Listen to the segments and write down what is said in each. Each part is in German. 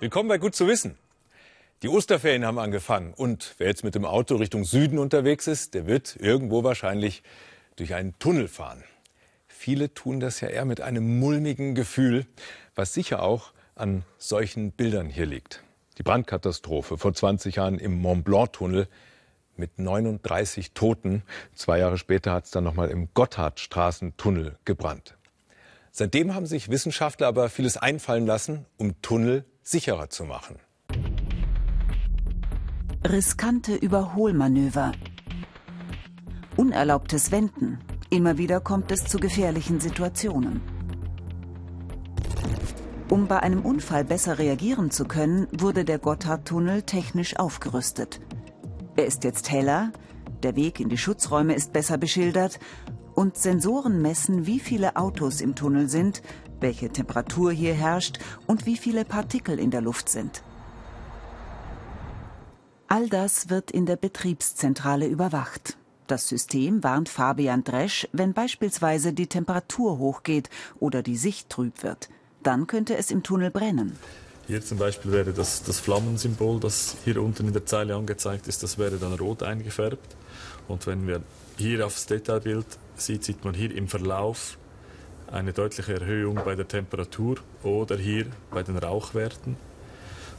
Willkommen bei Gut zu wissen. Die Osterferien haben angefangen und wer jetzt mit dem Auto Richtung Süden unterwegs ist, der wird irgendwo wahrscheinlich durch einen Tunnel fahren. Viele tun das ja eher mit einem mulmigen Gefühl, was sicher auch an solchen Bildern hier liegt. Die Brandkatastrophe vor 20 Jahren im Mont Blanc-Tunnel mit 39 Toten. Zwei Jahre später hat es dann nochmal im Gotthardstraßentunnel gebrannt. Seitdem haben sich Wissenschaftler aber vieles einfallen lassen, um Tunnel sicherer zu machen. Riskante Überholmanöver. Unerlaubtes Wenden. Immer wieder kommt es zu gefährlichen Situationen. Um bei einem Unfall besser reagieren zu können, wurde der Gotthardtunnel technisch aufgerüstet. Er ist jetzt heller, der Weg in die Schutzräume ist besser beschildert und Sensoren messen, wie viele Autos im Tunnel sind, welche Temperatur hier herrscht und wie viele Partikel in der Luft sind. All das wird in der Betriebszentrale überwacht. Das System warnt Fabian Dresch, wenn beispielsweise die Temperatur hochgeht oder die Sicht trüb wird. Dann könnte es im Tunnel brennen. Hier zum Beispiel wäre das, das Flammensymbol, das hier unten in der Zeile angezeigt ist, das wäre dann rot eingefärbt. Und wenn wir hier aufs Detailbild sieht, sieht man hier im Verlauf eine deutliche Erhöhung bei der Temperatur oder hier bei den Rauchwerten.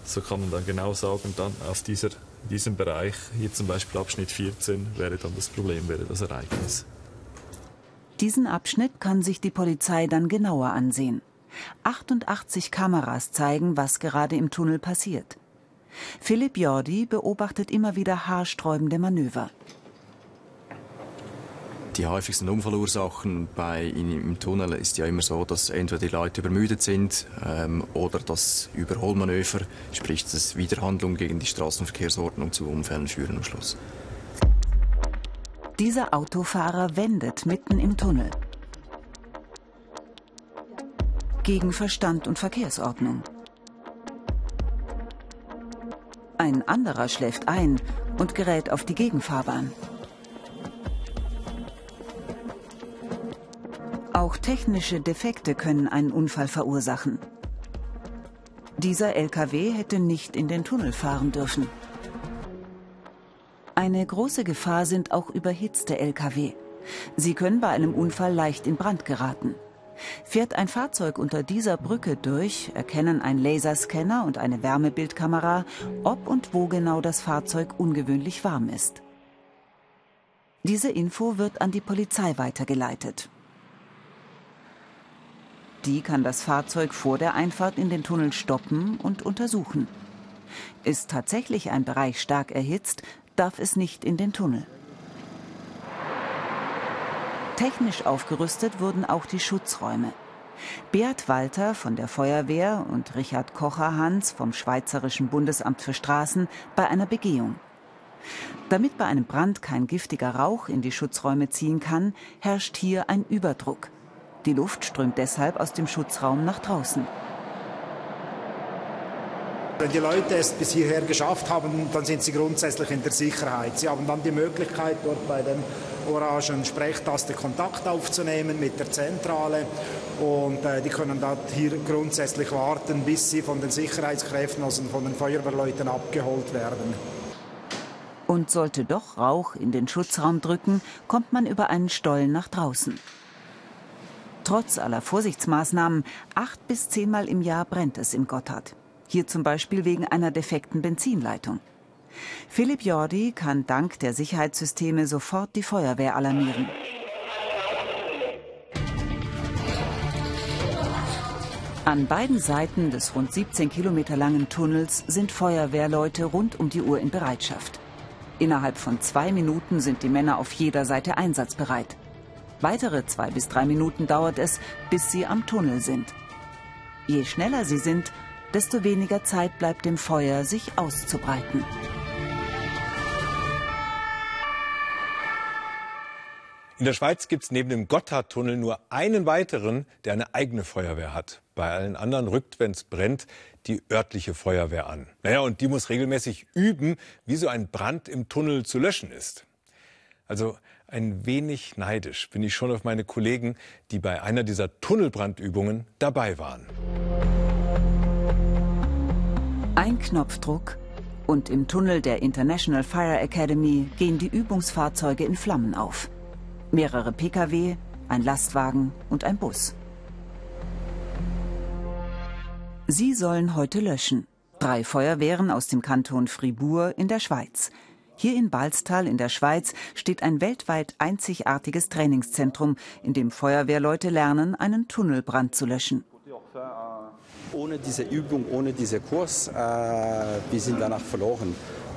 So kann man dann genau sagen, dann auf dieser diesem Bereich, hier zum Beispiel Abschnitt 14, wäre dann das Problem, wäre das Ereignis. Diesen Abschnitt kann sich die Polizei dann genauer ansehen. 88 Kameras zeigen, was gerade im Tunnel passiert. Philipp Jordi beobachtet immer wieder haarsträubende Manöver die häufigsten Unfallursachen bei im Tunnel ist ja immer so, dass entweder die Leute übermüdet sind ähm, oder dass Überholmanöver, sprich das Widerhandlung gegen die Straßenverkehrsordnung zu Unfällen führen am Schluss. Dieser Autofahrer wendet mitten im Tunnel. Gegen Verstand und Verkehrsordnung. Ein anderer schläft ein und gerät auf die Gegenfahrbahn. Auch technische Defekte können einen Unfall verursachen. Dieser LKW hätte nicht in den Tunnel fahren dürfen. Eine große Gefahr sind auch überhitzte Lkw. Sie können bei einem Unfall leicht in Brand geraten. Fährt ein Fahrzeug unter dieser Brücke durch, erkennen ein Laserscanner und eine Wärmebildkamera, ob und wo genau das Fahrzeug ungewöhnlich warm ist. Diese Info wird an die Polizei weitergeleitet. Die kann das Fahrzeug vor der Einfahrt in den Tunnel stoppen und untersuchen. Ist tatsächlich ein Bereich stark erhitzt, darf es nicht in den Tunnel. Technisch aufgerüstet wurden auch die Schutzräume. Beat Walter von der Feuerwehr und Richard Kocher-Hans vom Schweizerischen Bundesamt für Straßen bei einer Begehung. Damit bei einem Brand kein giftiger Rauch in die Schutzräume ziehen kann, herrscht hier ein Überdruck. Die Luft strömt deshalb aus dem Schutzraum nach draußen. Wenn die Leute es bis hierher geschafft haben, dann sind sie grundsätzlich in der Sicherheit. Sie haben dann die Möglichkeit, dort bei dem orangen Sprechtaste Kontakt aufzunehmen mit der Zentrale und äh, die können dort hier grundsätzlich warten, bis sie von den Sicherheitskräften, also von den Feuerwehrleuten abgeholt werden. Und sollte doch Rauch in den Schutzraum drücken, kommt man über einen Stollen nach draußen. Trotz aller Vorsichtsmaßnahmen, acht bis zehnmal im Jahr brennt es im Gotthard. Hier zum Beispiel wegen einer defekten Benzinleitung. Philipp Jordi kann dank der Sicherheitssysteme sofort die Feuerwehr alarmieren. An beiden Seiten des rund 17 Kilometer langen Tunnels sind Feuerwehrleute rund um die Uhr in Bereitschaft. Innerhalb von zwei Minuten sind die Männer auf jeder Seite einsatzbereit. Weitere zwei bis drei Minuten dauert es, bis sie am Tunnel sind. Je schneller sie sind, desto weniger Zeit bleibt dem Feuer, sich auszubreiten. In der Schweiz gibt es neben dem Gotthardtunnel nur einen weiteren, der eine eigene Feuerwehr hat. Bei allen anderen rückt, wenn es brennt, die örtliche Feuerwehr an. Naja, und die muss regelmäßig üben, wie so ein Brand im Tunnel zu löschen ist. Also ein wenig neidisch bin ich schon auf meine Kollegen, die bei einer dieser Tunnelbrandübungen dabei waren. Ein Knopfdruck und im Tunnel der International Fire Academy gehen die Übungsfahrzeuge in Flammen auf. Mehrere Pkw, ein Lastwagen und ein Bus. Sie sollen heute löschen. Drei Feuerwehren aus dem Kanton Fribourg in der Schweiz. Hier in Balstal in der Schweiz steht ein weltweit einzigartiges Trainingszentrum, in dem Feuerwehrleute lernen, einen Tunnelbrand zu löschen. Ohne diese Übung, ohne diesen Kurs, äh, wir sind danach verloren.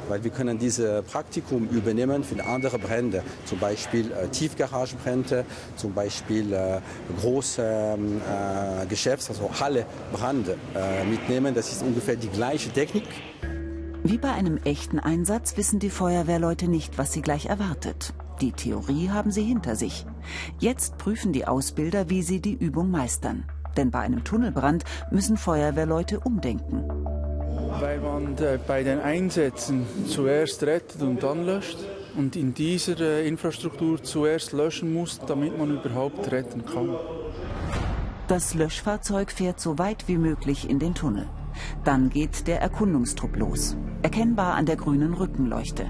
Weil wir können dieses Praktikum übernehmen für andere Brände, zum Beispiel äh, Tiefgaragenbrände, zum Beispiel äh, große ähm, äh, Geschäfts-, also Hallebrände äh, mitnehmen. Das ist ungefähr die gleiche Technik. Wie bei einem echten Einsatz wissen die Feuerwehrleute nicht, was sie gleich erwartet. Die Theorie haben sie hinter sich. Jetzt prüfen die Ausbilder, wie sie die Übung meistern. Denn bei einem Tunnelbrand müssen Feuerwehrleute umdenken. Weil man bei den Einsätzen zuerst rettet und dann löscht und in dieser äh, Infrastruktur zuerst löschen muss, damit man überhaupt retten kann. Das Löschfahrzeug fährt so weit wie möglich in den Tunnel. Dann geht der Erkundungstrupp los, erkennbar an der grünen Rückenleuchte.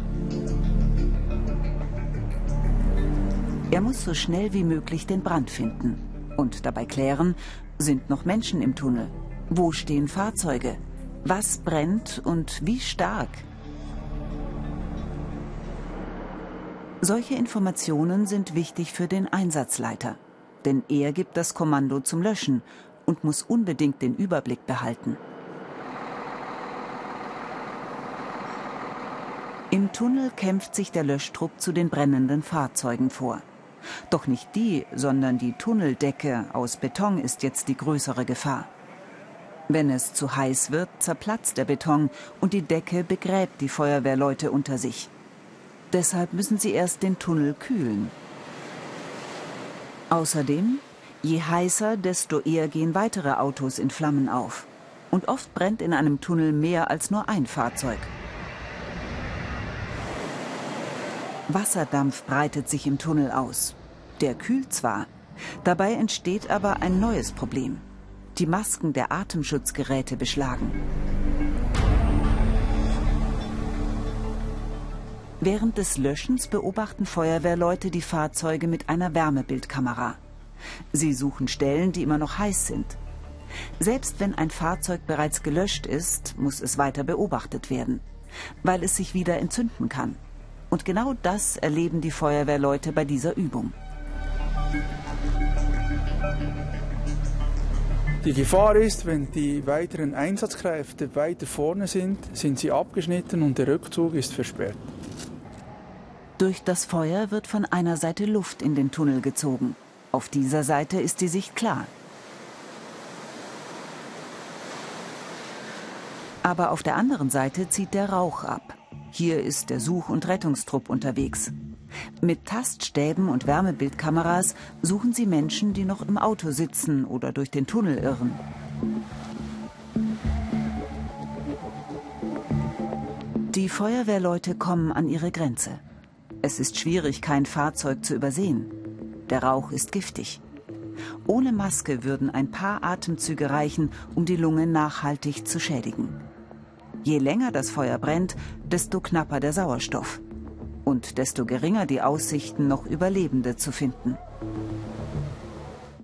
Er muss so schnell wie möglich den Brand finden und dabei klären, sind noch Menschen im Tunnel? Wo stehen Fahrzeuge? Was brennt und wie stark? Solche Informationen sind wichtig für den Einsatzleiter, denn er gibt das Kommando zum Löschen und muss unbedingt den Überblick behalten. Im Tunnel kämpft sich der Löschtrupp zu den brennenden Fahrzeugen vor. Doch nicht die, sondern die Tunneldecke aus Beton ist jetzt die größere Gefahr. Wenn es zu heiß wird, zerplatzt der Beton und die Decke begräbt die Feuerwehrleute unter sich. Deshalb müssen sie erst den Tunnel kühlen. Außerdem, je heißer, desto eher gehen weitere Autos in Flammen auf. Und oft brennt in einem Tunnel mehr als nur ein Fahrzeug. Wasserdampf breitet sich im Tunnel aus. Der kühlt zwar, dabei entsteht aber ein neues Problem. Die Masken der Atemschutzgeräte beschlagen. Während des Löschens beobachten Feuerwehrleute die Fahrzeuge mit einer Wärmebildkamera. Sie suchen Stellen, die immer noch heiß sind. Selbst wenn ein Fahrzeug bereits gelöscht ist, muss es weiter beobachtet werden, weil es sich wieder entzünden kann. Und genau das erleben die Feuerwehrleute bei dieser Übung. Die Gefahr ist, wenn die weiteren Einsatzkräfte weiter vorne sind, sind sie abgeschnitten und der Rückzug ist versperrt. Durch das Feuer wird von einer Seite Luft in den Tunnel gezogen. Auf dieser Seite ist die Sicht klar. Aber auf der anderen Seite zieht der Rauch ab. Hier ist der Such- und Rettungstrupp unterwegs. Mit Taststäben und Wärmebildkameras suchen sie Menschen, die noch im Auto sitzen oder durch den Tunnel irren. Die Feuerwehrleute kommen an ihre Grenze. Es ist schwierig, kein Fahrzeug zu übersehen. Der Rauch ist giftig. Ohne Maske würden ein paar Atemzüge reichen, um die Lunge nachhaltig zu schädigen. Je länger das Feuer brennt, desto knapper der Sauerstoff und desto geringer die Aussichten, noch Überlebende zu finden.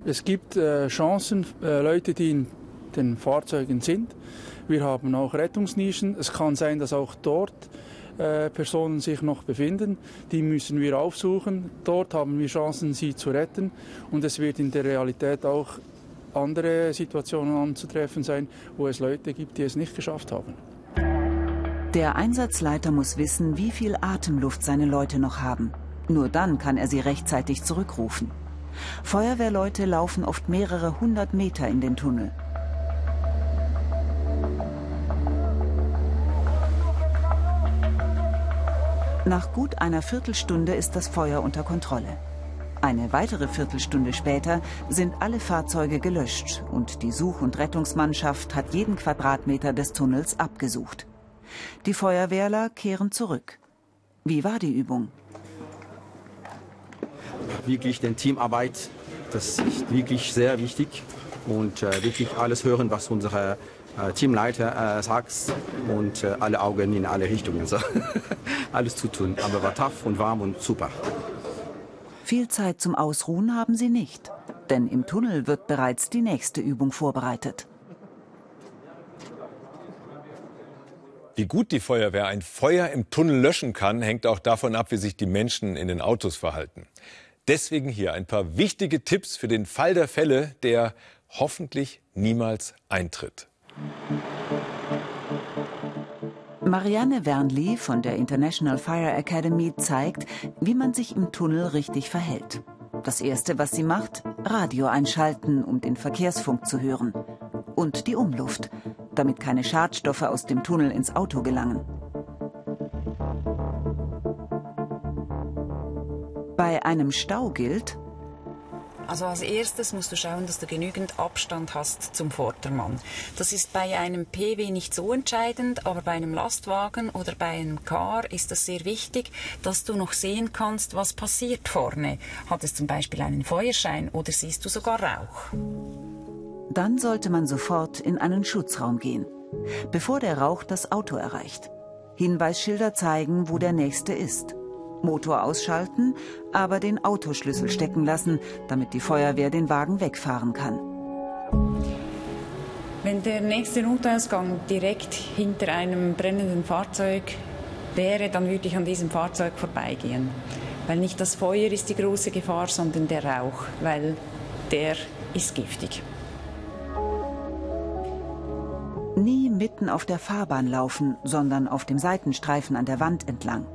Es gibt äh, Chancen, äh, Leute, die in den Fahrzeugen sind. Wir haben auch Rettungsnischen. Es kann sein, dass auch dort äh, Personen sich noch befinden. Die müssen wir aufsuchen. Dort haben wir Chancen, sie zu retten. Und es wird in der Realität auch andere Situationen anzutreffen sein, wo es Leute gibt, die es nicht geschafft haben. Der Einsatzleiter muss wissen, wie viel Atemluft seine Leute noch haben. Nur dann kann er sie rechtzeitig zurückrufen. Feuerwehrleute laufen oft mehrere hundert Meter in den Tunnel. Nach gut einer Viertelstunde ist das Feuer unter Kontrolle. Eine weitere Viertelstunde später sind alle Fahrzeuge gelöscht und die Such- und Rettungsmannschaft hat jeden Quadratmeter des Tunnels abgesucht. Die Feuerwehrler kehren zurück. Wie war die Übung? Wirklich den Teamarbeit, das ist wirklich sehr wichtig und äh, wirklich alles hören, was unsere äh, Teamleiter äh, sagt und äh, alle Augen in alle Richtungen. So. Alles zu tun, aber war tough und warm und super. Viel Zeit zum Ausruhen haben sie nicht, denn im Tunnel wird bereits die nächste Übung vorbereitet. Wie gut die Feuerwehr ein Feuer im Tunnel löschen kann, hängt auch davon ab, wie sich die Menschen in den Autos verhalten. Deswegen hier ein paar wichtige Tipps für den Fall der Fälle, der hoffentlich niemals eintritt. Marianne Wernli von der International Fire Academy zeigt, wie man sich im Tunnel richtig verhält. Das erste, was sie macht, Radio einschalten, um den Verkehrsfunk zu hören. Und die Umluft, damit keine Schadstoffe aus dem Tunnel ins Auto gelangen. Bei einem Stau gilt, also als erstes musst du schauen, dass du genügend Abstand hast zum Vordermann. Das ist bei einem PW nicht so entscheidend, aber bei einem Lastwagen oder bei einem Car ist das sehr wichtig, dass du noch sehen kannst, was passiert vorne. Hat es zum Beispiel einen Feuerschein oder siehst du sogar Rauch? Dann sollte man sofort in einen Schutzraum gehen, bevor der Rauch das Auto erreicht. Hinweisschilder zeigen, wo der nächste ist. Motor ausschalten, aber den Autoschlüssel stecken lassen, damit die Feuerwehr den Wagen wegfahren kann. Wenn der nächste Notausgang direkt hinter einem brennenden Fahrzeug wäre, dann würde ich an diesem Fahrzeug vorbeigehen. Weil nicht das Feuer ist die große Gefahr, sondern der Rauch, weil der ist giftig. Nie mitten auf der Fahrbahn laufen, sondern auf dem Seitenstreifen an der Wand entlang.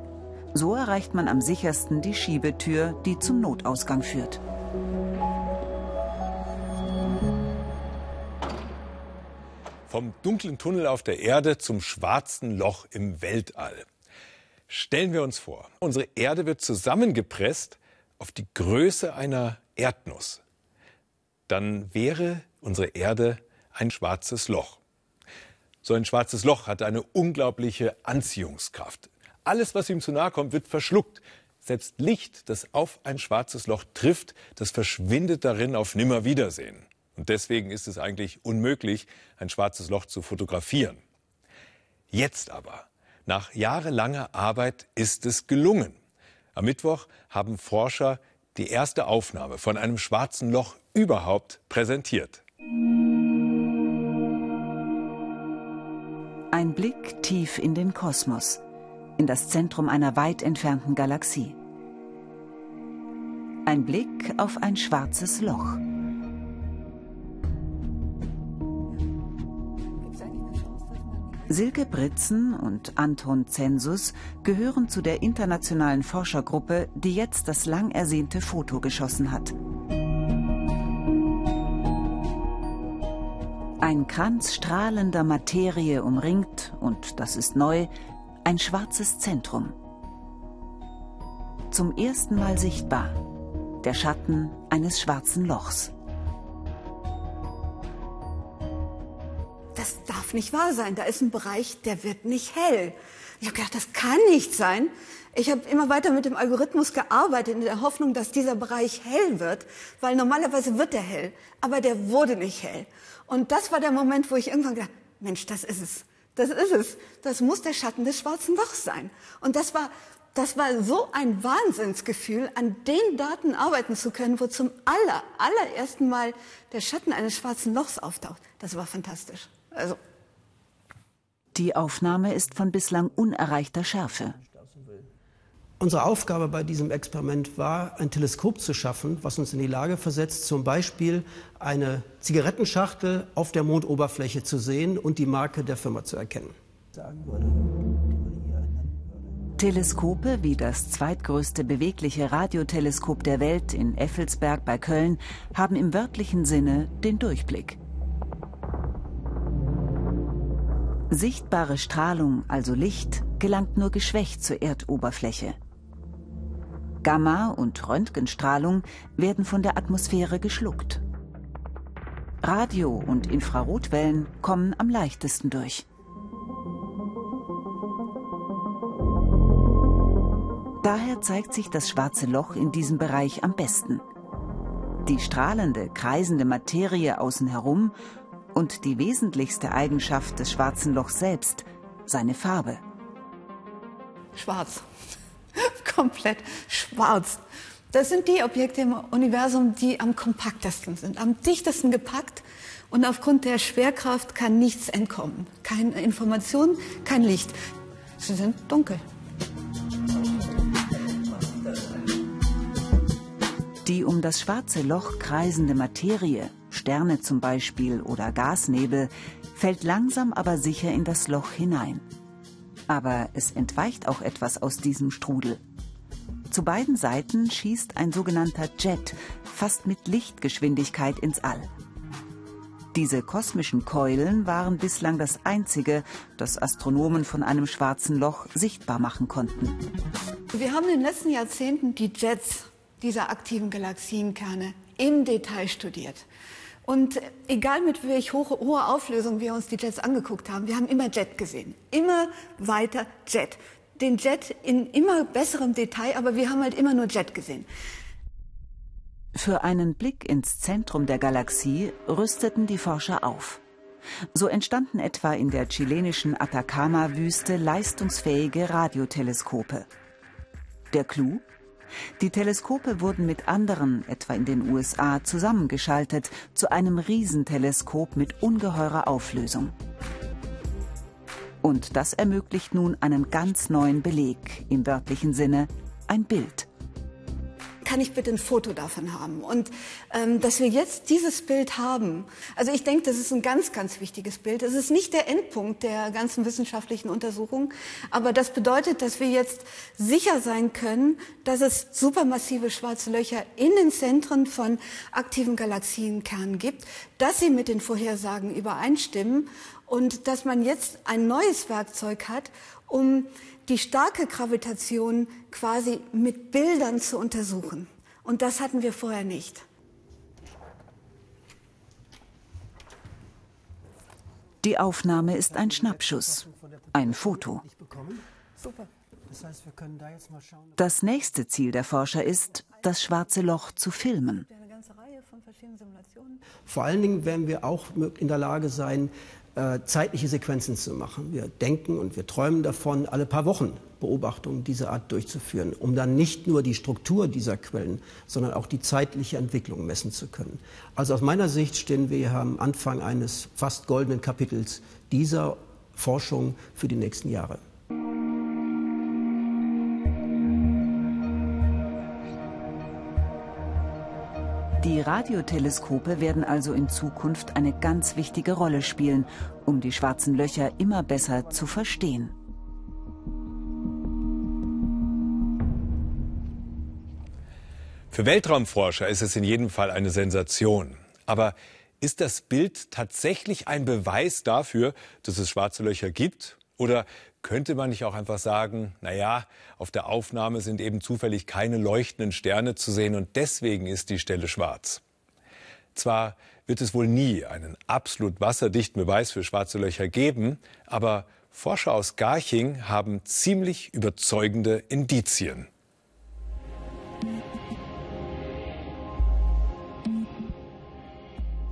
So erreicht man am sichersten die Schiebetür, die zum Notausgang führt. Vom dunklen Tunnel auf der Erde zum schwarzen Loch im Weltall. Stellen wir uns vor, unsere Erde wird zusammengepresst auf die Größe einer Erdnuss. Dann wäre unsere Erde ein schwarzes Loch. So ein schwarzes Loch hat eine unglaubliche Anziehungskraft. Alles, was ihm zu nahe kommt, wird verschluckt. Selbst Licht, das auf ein schwarzes Loch trifft, das verschwindet darin auf Nimmerwiedersehen. Und deswegen ist es eigentlich unmöglich, ein schwarzes Loch zu fotografieren. Jetzt aber, nach jahrelanger Arbeit, ist es gelungen. Am Mittwoch haben Forscher die erste Aufnahme von einem schwarzen Loch überhaupt präsentiert. Ein Blick tief in den Kosmos in das Zentrum einer weit entfernten Galaxie. Ein Blick auf ein schwarzes Loch. Silke Britzen und Anton Zensus gehören zu der internationalen Forschergruppe, die jetzt das lang ersehnte Foto geschossen hat. Ein Kranz strahlender Materie umringt, und das ist neu, ein schwarzes Zentrum. Zum ersten Mal sichtbar der Schatten eines schwarzen Lochs. Das darf nicht wahr sein. Da ist ein Bereich, der wird nicht hell. Ich habe gedacht, das kann nicht sein. Ich habe immer weiter mit dem Algorithmus gearbeitet in der Hoffnung, dass dieser Bereich hell wird, weil normalerweise wird er hell, aber der wurde nicht hell. Und das war der Moment, wo ich irgendwann gedacht, Mensch, das ist es. Das ist es. Das muss der Schatten des schwarzen Lochs sein. Und das war, das war so ein Wahnsinnsgefühl, an den Daten arbeiten zu können, wo zum aller, allerersten Mal der Schatten eines schwarzen Lochs auftaucht. Das war fantastisch. Also. Die Aufnahme ist von bislang unerreichter Schärfe. Unsere Aufgabe bei diesem Experiment war, ein Teleskop zu schaffen, was uns in die Lage versetzt, zum Beispiel eine Zigarettenschachtel auf der Mondoberfläche zu sehen und die Marke der Firma zu erkennen. Teleskope wie das zweitgrößte bewegliche Radioteleskop der Welt in Effelsberg bei Köln haben im wörtlichen Sinne den Durchblick. Sichtbare Strahlung, also Licht, gelangt nur geschwächt zur Erdoberfläche. Gamma- und Röntgenstrahlung werden von der Atmosphäre geschluckt. Radio- und Infrarotwellen kommen am leichtesten durch. Daher zeigt sich das schwarze Loch in diesem Bereich am besten. Die strahlende, kreisende Materie außen herum Und die wesentlichste Eigenschaft des schwarzen Lochs selbst, seine Farbe. Schwarz. Komplett schwarz. Das sind die Objekte im Universum, die am kompaktesten sind, am dichtesten gepackt. Und aufgrund der Schwerkraft kann nichts entkommen. Keine Information, kein Licht. Sie sind dunkel. Die um das schwarze Loch kreisende Materie, Sterne zum Beispiel oder Gasnebel, fällt langsam aber sicher in das Loch hinein. Aber es entweicht auch etwas aus diesem Strudel. Zu beiden Seiten schießt ein sogenannter Jet fast mit Lichtgeschwindigkeit ins All. Diese kosmischen Keulen waren bislang das einzige, das Astronomen von einem schwarzen Loch sichtbar machen konnten. Wir haben in den letzten Jahrzehnten die Jets dieser aktiven Galaxienkerne im Detail studiert. Und egal mit welch hohe, hoher Auflösung wir uns die Jets angeguckt haben, wir haben immer Jet gesehen. Immer weiter Jet. Den Jet in immer besserem Detail, aber wir haben halt immer nur Jet gesehen. Für einen Blick ins Zentrum der Galaxie rüsteten die Forscher auf. So entstanden etwa in der chilenischen Atacama-Wüste leistungsfähige Radioteleskope. Der Clou? Die Teleskope wurden mit anderen, etwa in den USA, zusammengeschaltet zu einem Riesenteleskop mit ungeheurer Auflösung. Und das ermöglicht nun einen ganz neuen Beleg, im wörtlichen Sinne ein Bild kann ich bitte ein Foto davon haben? Und ähm, dass wir jetzt dieses Bild haben, also ich denke, das ist ein ganz, ganz wichtiges Bild. Es ist nicht der Endpunkt der ganzen wissenschaftlichen Untersuchung, aber das bedeutet, dass wir jetzt sicher sein können, dass es supermassive schwarze Löcher in den Zentren von aktiven Galaxienkernen gibt, dass sie mit den Vorhersagen übereinstimmen und dass man jetzt ein neues Werkzeug hat, um die starke Gravitation quasi mit Bildern zu untersuchen. Und das hatten wir vorher nicht. Die Aufnahme ist ein Schnappschuss, ein Foto. Das nächste Ziel der Forscher ist, das schwarze Loch zu filmen. Vor allen Dingen werden wir auch in der Lage sein, zeitliche Sequenzen zu machen. Wir denken und wir träumen davon, alle paar Wochen Beobachtungen dieser Art durchzuführen, um dann nicht nur die Struktur dieser Quellen, sondern auch die zeitliche Entwicklung messen zu können. Also aus meiner Sicht stehen wir am Anfang eines fast goldenen Kapitels dieser Forschung für die nächsten Jahre. Die Radioteleskope werden also in Zukunft eine ganz wichtige Rolle spielen, um die schwarzen Löcher immer besser zu verstehen. Für Weltraumforscher ist es in jedem Fall eine Sensation. Aber ist das Bild tatsächlich ein Beweis dafür, dass es schwarze Löcher gibt? Oder könnte man nicht auch einfach sagen, na ja, auf der Aufnahme sind eben zufällig keine leuchtenden Sterne zu sehen und deswegen ist die Stelle schwarz? Zwar wird es wohl nie einen absolut wasserdichten Beweis für schwarze Löcher geben, aber Forscher aus Garching haben ziemlich überzeugende Indizien.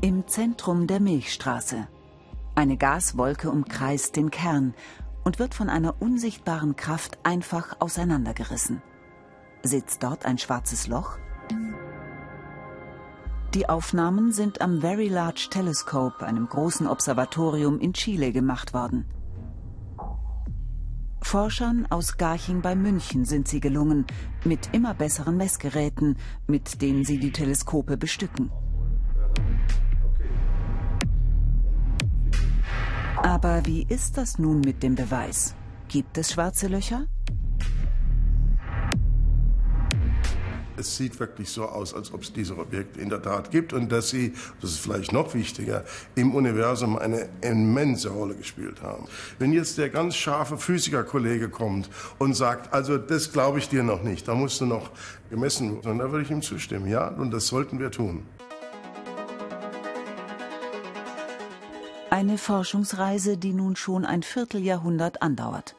Im Zentrum der Milchstraße. Eine Gaswolke umkreist den Kern und wird von einer unsichtbaren Kraft einfach auseinandergerissen. Sitzt dort ein schwarzes Loch? Die Aufnahmen sind am Very Large Telescope, einem großen Observatorium in Chile, gemacht worden. Forschern aus Garching bei München sind sie gelungen, mit immer besseren Messgeräten, mit denen sie die Teleskope bestücken. Aber wie ist das nun mit dem Beweis? Gibt es schwarze Löcher? Es sieht wirklich so aus, als ob es diese Objekte in der Tat gibt und dass sie, das ist vielleicht noch wichtiger, im Universum eine immense Rolle gespielt haben. Wenn jetzt der ganz scharfe Physikerkollege kommt und sagt, also das glaube ich dir noch nicht, da musst du noch gemessen werden, dann würde ich ihm zustimmen. Ja, und das sollten wir tun. Eine Forschungsreise, die nun schon ein Vierteljahrhundert andauert.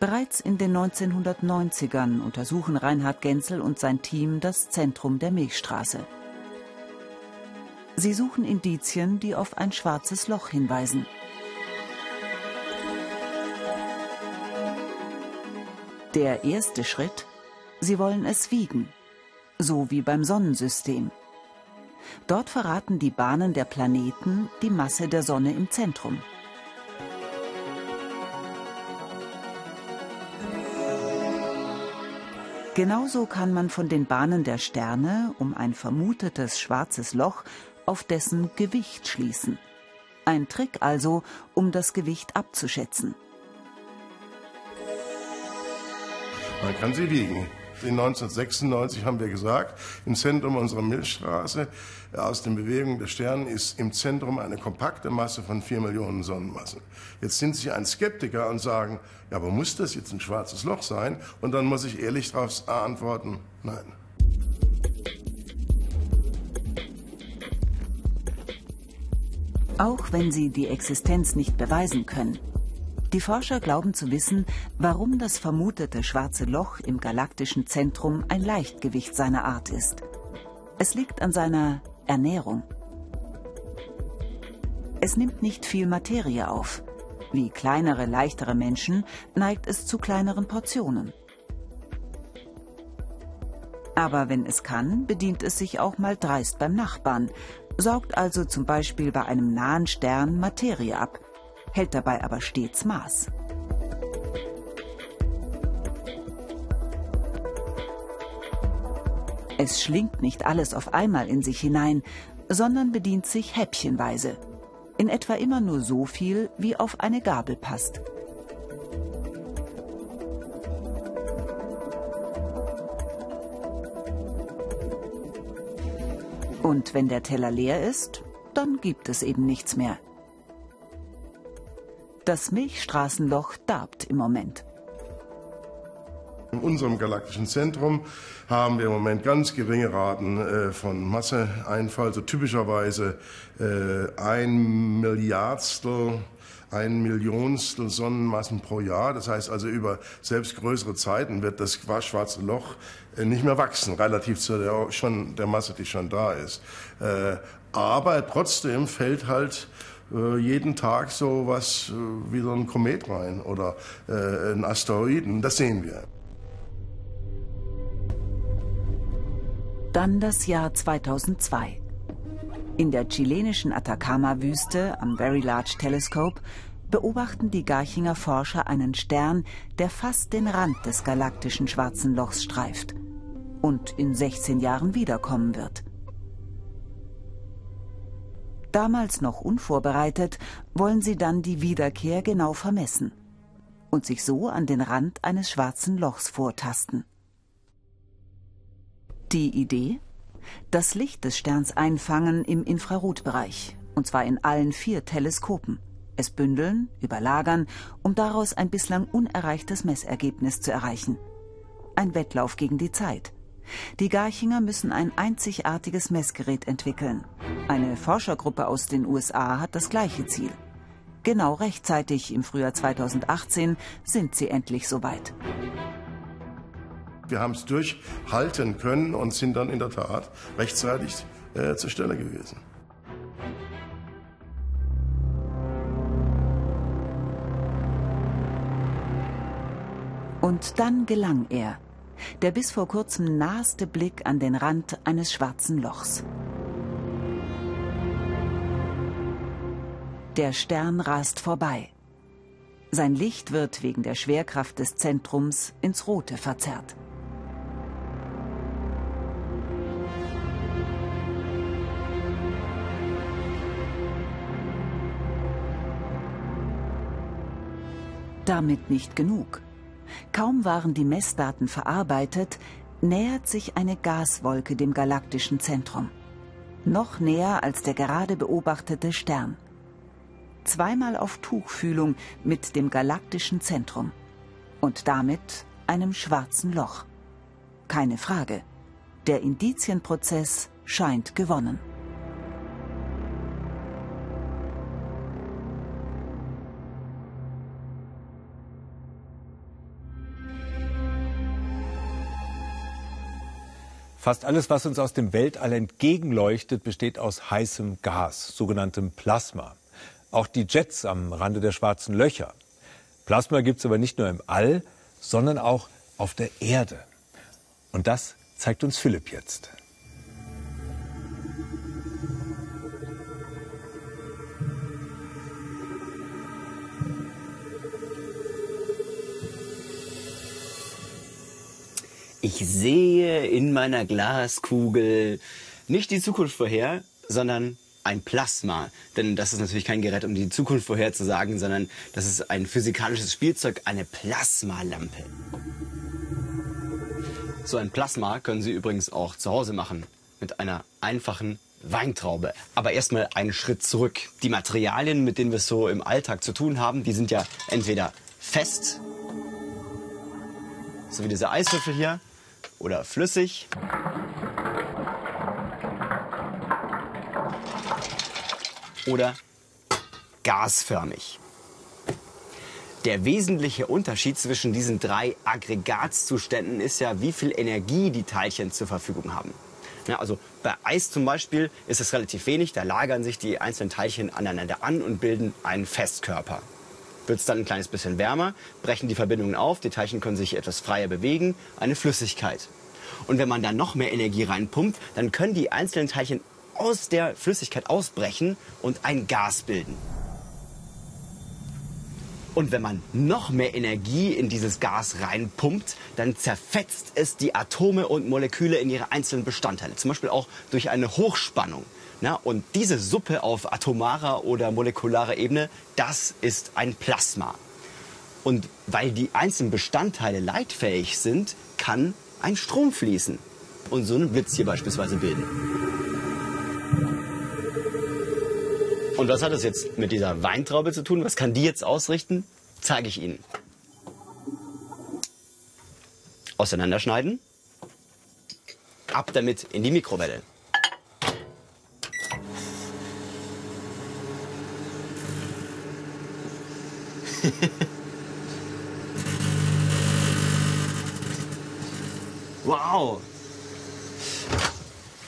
Bereits in den 1990ern untersuchen Reinhard Genzel und sein Team das Zentrum der Milchstraße. Sie suchen Indizien, die auf ein schwarzes Loch hinweisen. Der erste Schritt, sie wollen es wiegen, so wie beim Sonnensystem. Dort verraten die Bahnen der Planeten die Masse der Sonne im Zentrum. Genauso kann man von den Bahnen der Sterne um ein vermutetes schwarzes Loch auf dessen Gewicht schließen. Ein Trick also, um das Gewicht abzuschätzen. Man kann sie wiegen. In 1996 haben wir gesagt, im Zentrum unserer Milchstraße aus den Bewegungen der Sterne ist im Zentrum eine kompakte Masse von vier Millionen Sonnenmassen. Jetzt sind Sie ein Skeptiker und sagen, ja, aber muss das jetzt ein schwarzes Loch sein? Und dann muss ich ehrlich darauf antworten, nein. Auch wenn sie die Existenz nicht beweisen können, die Forscher glauben zu wissen, warum das vermutete schwarze Loch im galaktischen Zentrum ein Leichtgewicht seiner Art ist. Es liegt an seiner Ernährung. Es nimmt nicht viel Materie auf. Wie kleinere, leichtere Menschen neigt es zu kleineren Portionen. Aber wenn es kann, bedient es sich auch mal dreist beim Nachbarn, saugt also zum Beispiel bei einem nahen Stern Materie ab, hält dabei aber stets Maß. Es schlingt nicht alles auf einmal in sich hinein, sondern bedient sich häppchenweise. In etwa immer nur so viel, wie auf eine Gabel passt. Und wenn der Teller leer ist, dann gibt es eben nichts mehr. Das Milchstraßenloch darbt im Moment. In unserem galaktischen Zentrum haben wir im Moment ganz geringe Raten äh, von Masseeinfall, so typischerweise äh, ein Milliardstel, ein Millionstel Sonnenmassen pro Jahr. Das heißt also, über selbst größere Zeiten wird das schwarze Loch äh, nicht mehr wachsen, relativ zu der, schon, der Masse, die schon da ist. Äh, aber trotzdem fällt halt jeden Tag so was äh, wie ein Komet rein oder äh, ein Asteroiden. Das sehen wir. Dann das Jahr 2002. In der chilenischen Atacama-Wüste am Very Large Telescope beobachten die Garchinger Forscher einen Stern, der fast den Rand des galaktischen Schwarzen Lochs streift und in 16 Jahren wiederkommen wird. Damals noch unvorbereitet, wollen sie dann die Wiederkehr genau vermessen und sich so an den Rand eines schwarzen Lochs vortasten. Die Idee? Das Licht des Sterns einfangen im Infrarotbereich, und zwar in allen vier Teleskopen. Es bündeln, überlagern, um daraus ein bislang unerreichtes Messergebnis zu erreichen. Ein Wettlauf gegen die Zeit. Die Garchinger müssen ein einzigartiges Messgerät entwickeln. Eine Forschergruppe aus den USA hat das gleiche Ziel. Genau rechtzeitig im Frühjahr 2018 sind sie endlich soweit. Wir haben es durchhalten können und sind dann in der Tat rechtzeitig äh, zur Stelle gewesen. Und dann gelang er der bis vor kurzem naheste Blick an den Rand eines schwarzen Lochs. Der Stern rast vorbei. Sein Licht wird wegen der Schwerkraft des Zentrums ins Rote verzerrt. Damit nicht genug. Kaum waren die Messdaten verarbeitet, nähert sich eine Gaswolke dem galaktischen Zentrum. Noch näher als der gerade beobachtete Stern. Zweimal auf Tuchfühlung mit dem galaktischen Zentrum. Und damit einem schwarzen Loch. Keine Frage. Der Indizienprozess scheint gewonnen. Fast alles, was uns aus dem Weltall entgegenleuchtet, besteht aus heißem Gas, sogenanntem Plasma. Auch die Jets am Rande der schwarzen Löcher. Plasma gibt es aber nicht nur im All, sondern auch auf der Erde. Und das zeigt uns Philipp jetzt. Ich sehe in meiner Glaskugel nicht die Zukunft vorher, sondern ein Plasma. Denn das ist natürlich kein Gerät, um die Zukunft vorherzusagen, sondern das ist ein physikalisches Spielzeug, eine Plasmalampe. So ein Plasma können Sie übrigens auch zu Hause machen. Mit einer einfachen Weintraube. Aber erstmal einen Schritt zurück. Die Materialien, mit denen wir es so im Alltag zu tun haben, die sind ja entweder fest, so wie diese Eiswürfel hier, oder flüssig. Oder gasförmig. Der wesentliche Unterschied zwischen diesen drei Aggregatzuständen ist ja, wie viel Energie die Teilchen zur Verfügung haben. Ja, also bei Eis zum Beispiel ist es relativ wenig, da lagern sich die einzelnen Teilchen aneinander an und bilden einen Festkörper. Wird es dann ein kleines bisschen wärmer, brechen die Verbindungen auf, die Teilchen können sich etwas freier bewegen, eine Flüssigkeit. Und wenn man dann noch mehr Energie reinpumpt, dann können die einzelnen Teilchen aus der Flüssigkeit ausbrechen und ein Gas bilden. Und wenn man noch mehr Energie in dieses Gas reinpumpt, dann zerfetzt es die Atome und Moleküle in ihre einzelnen Bestandteile. Zum Beispiel auch durch eine Hochspannung. Na, und diese Suppe auf atomarer oder molekularer Ebene, das ist ein Plasma. Und weil die einzelnen Bestandteile leitfähig sind, kann ein Strom fließen. Und so einen Blitz hier beispielsweise bilden. Und was hat das jetzt mit dieser Weintraube zu tun? Was kann die jetzt ausrichten? Zeige ich Ihnen. Auseinanderschneiden. Ab damit in die Mikrowelle. wow.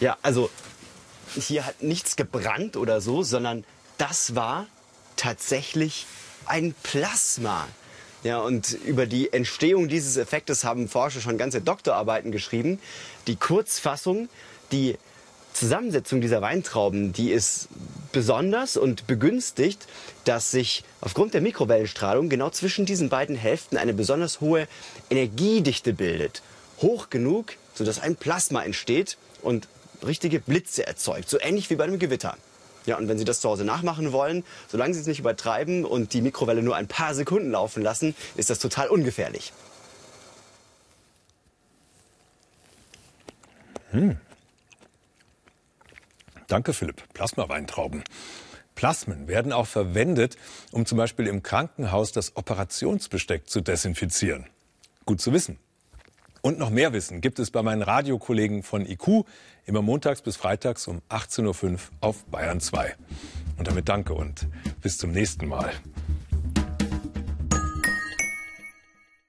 Ja, also hier hat nichts gebrannt oder so, sondern das war tatsächlich ein Plasma. Ja, und über die Entstehung dieses Effektes haben Forscher schon ganze Doktorarbeiten geschrieben. Die Kurzfassung, die Zusammensetzung dieser Weintrauben, die ist besonders und begünstigt, dass sich aufgrund der Mikrowellenstrahlung genau zwischen diesen beiden Hälften eine besonders hohe Energiedichte bildet. Hoch genug, sodass ein Plasma entsteht und richtige Blitze erzeugt, so ähnlich wie bei einem Gewitter. Ja, und wenn Sie das zu Hause nachmachen wollen, solange Sie es nicht übertreiben und die Mikrowelle nur ein paar Sekunden laufen lassen, ist das total ungefährlich. Hm. Danke, Philipp. Plasmaweintrauben. Plasmen werden auch verwendet, um zum Beispiel im Krankenhaus das Operationsbesteck zu desinfizieren. Gut zu wissen. Und noch mehr Wissen gibt es bei meinen Radiokollegen von IQ immer montags bis freitags um 18.05 Uhr auf Bayern 2. Und damit danke und bis zum nächsten Mal.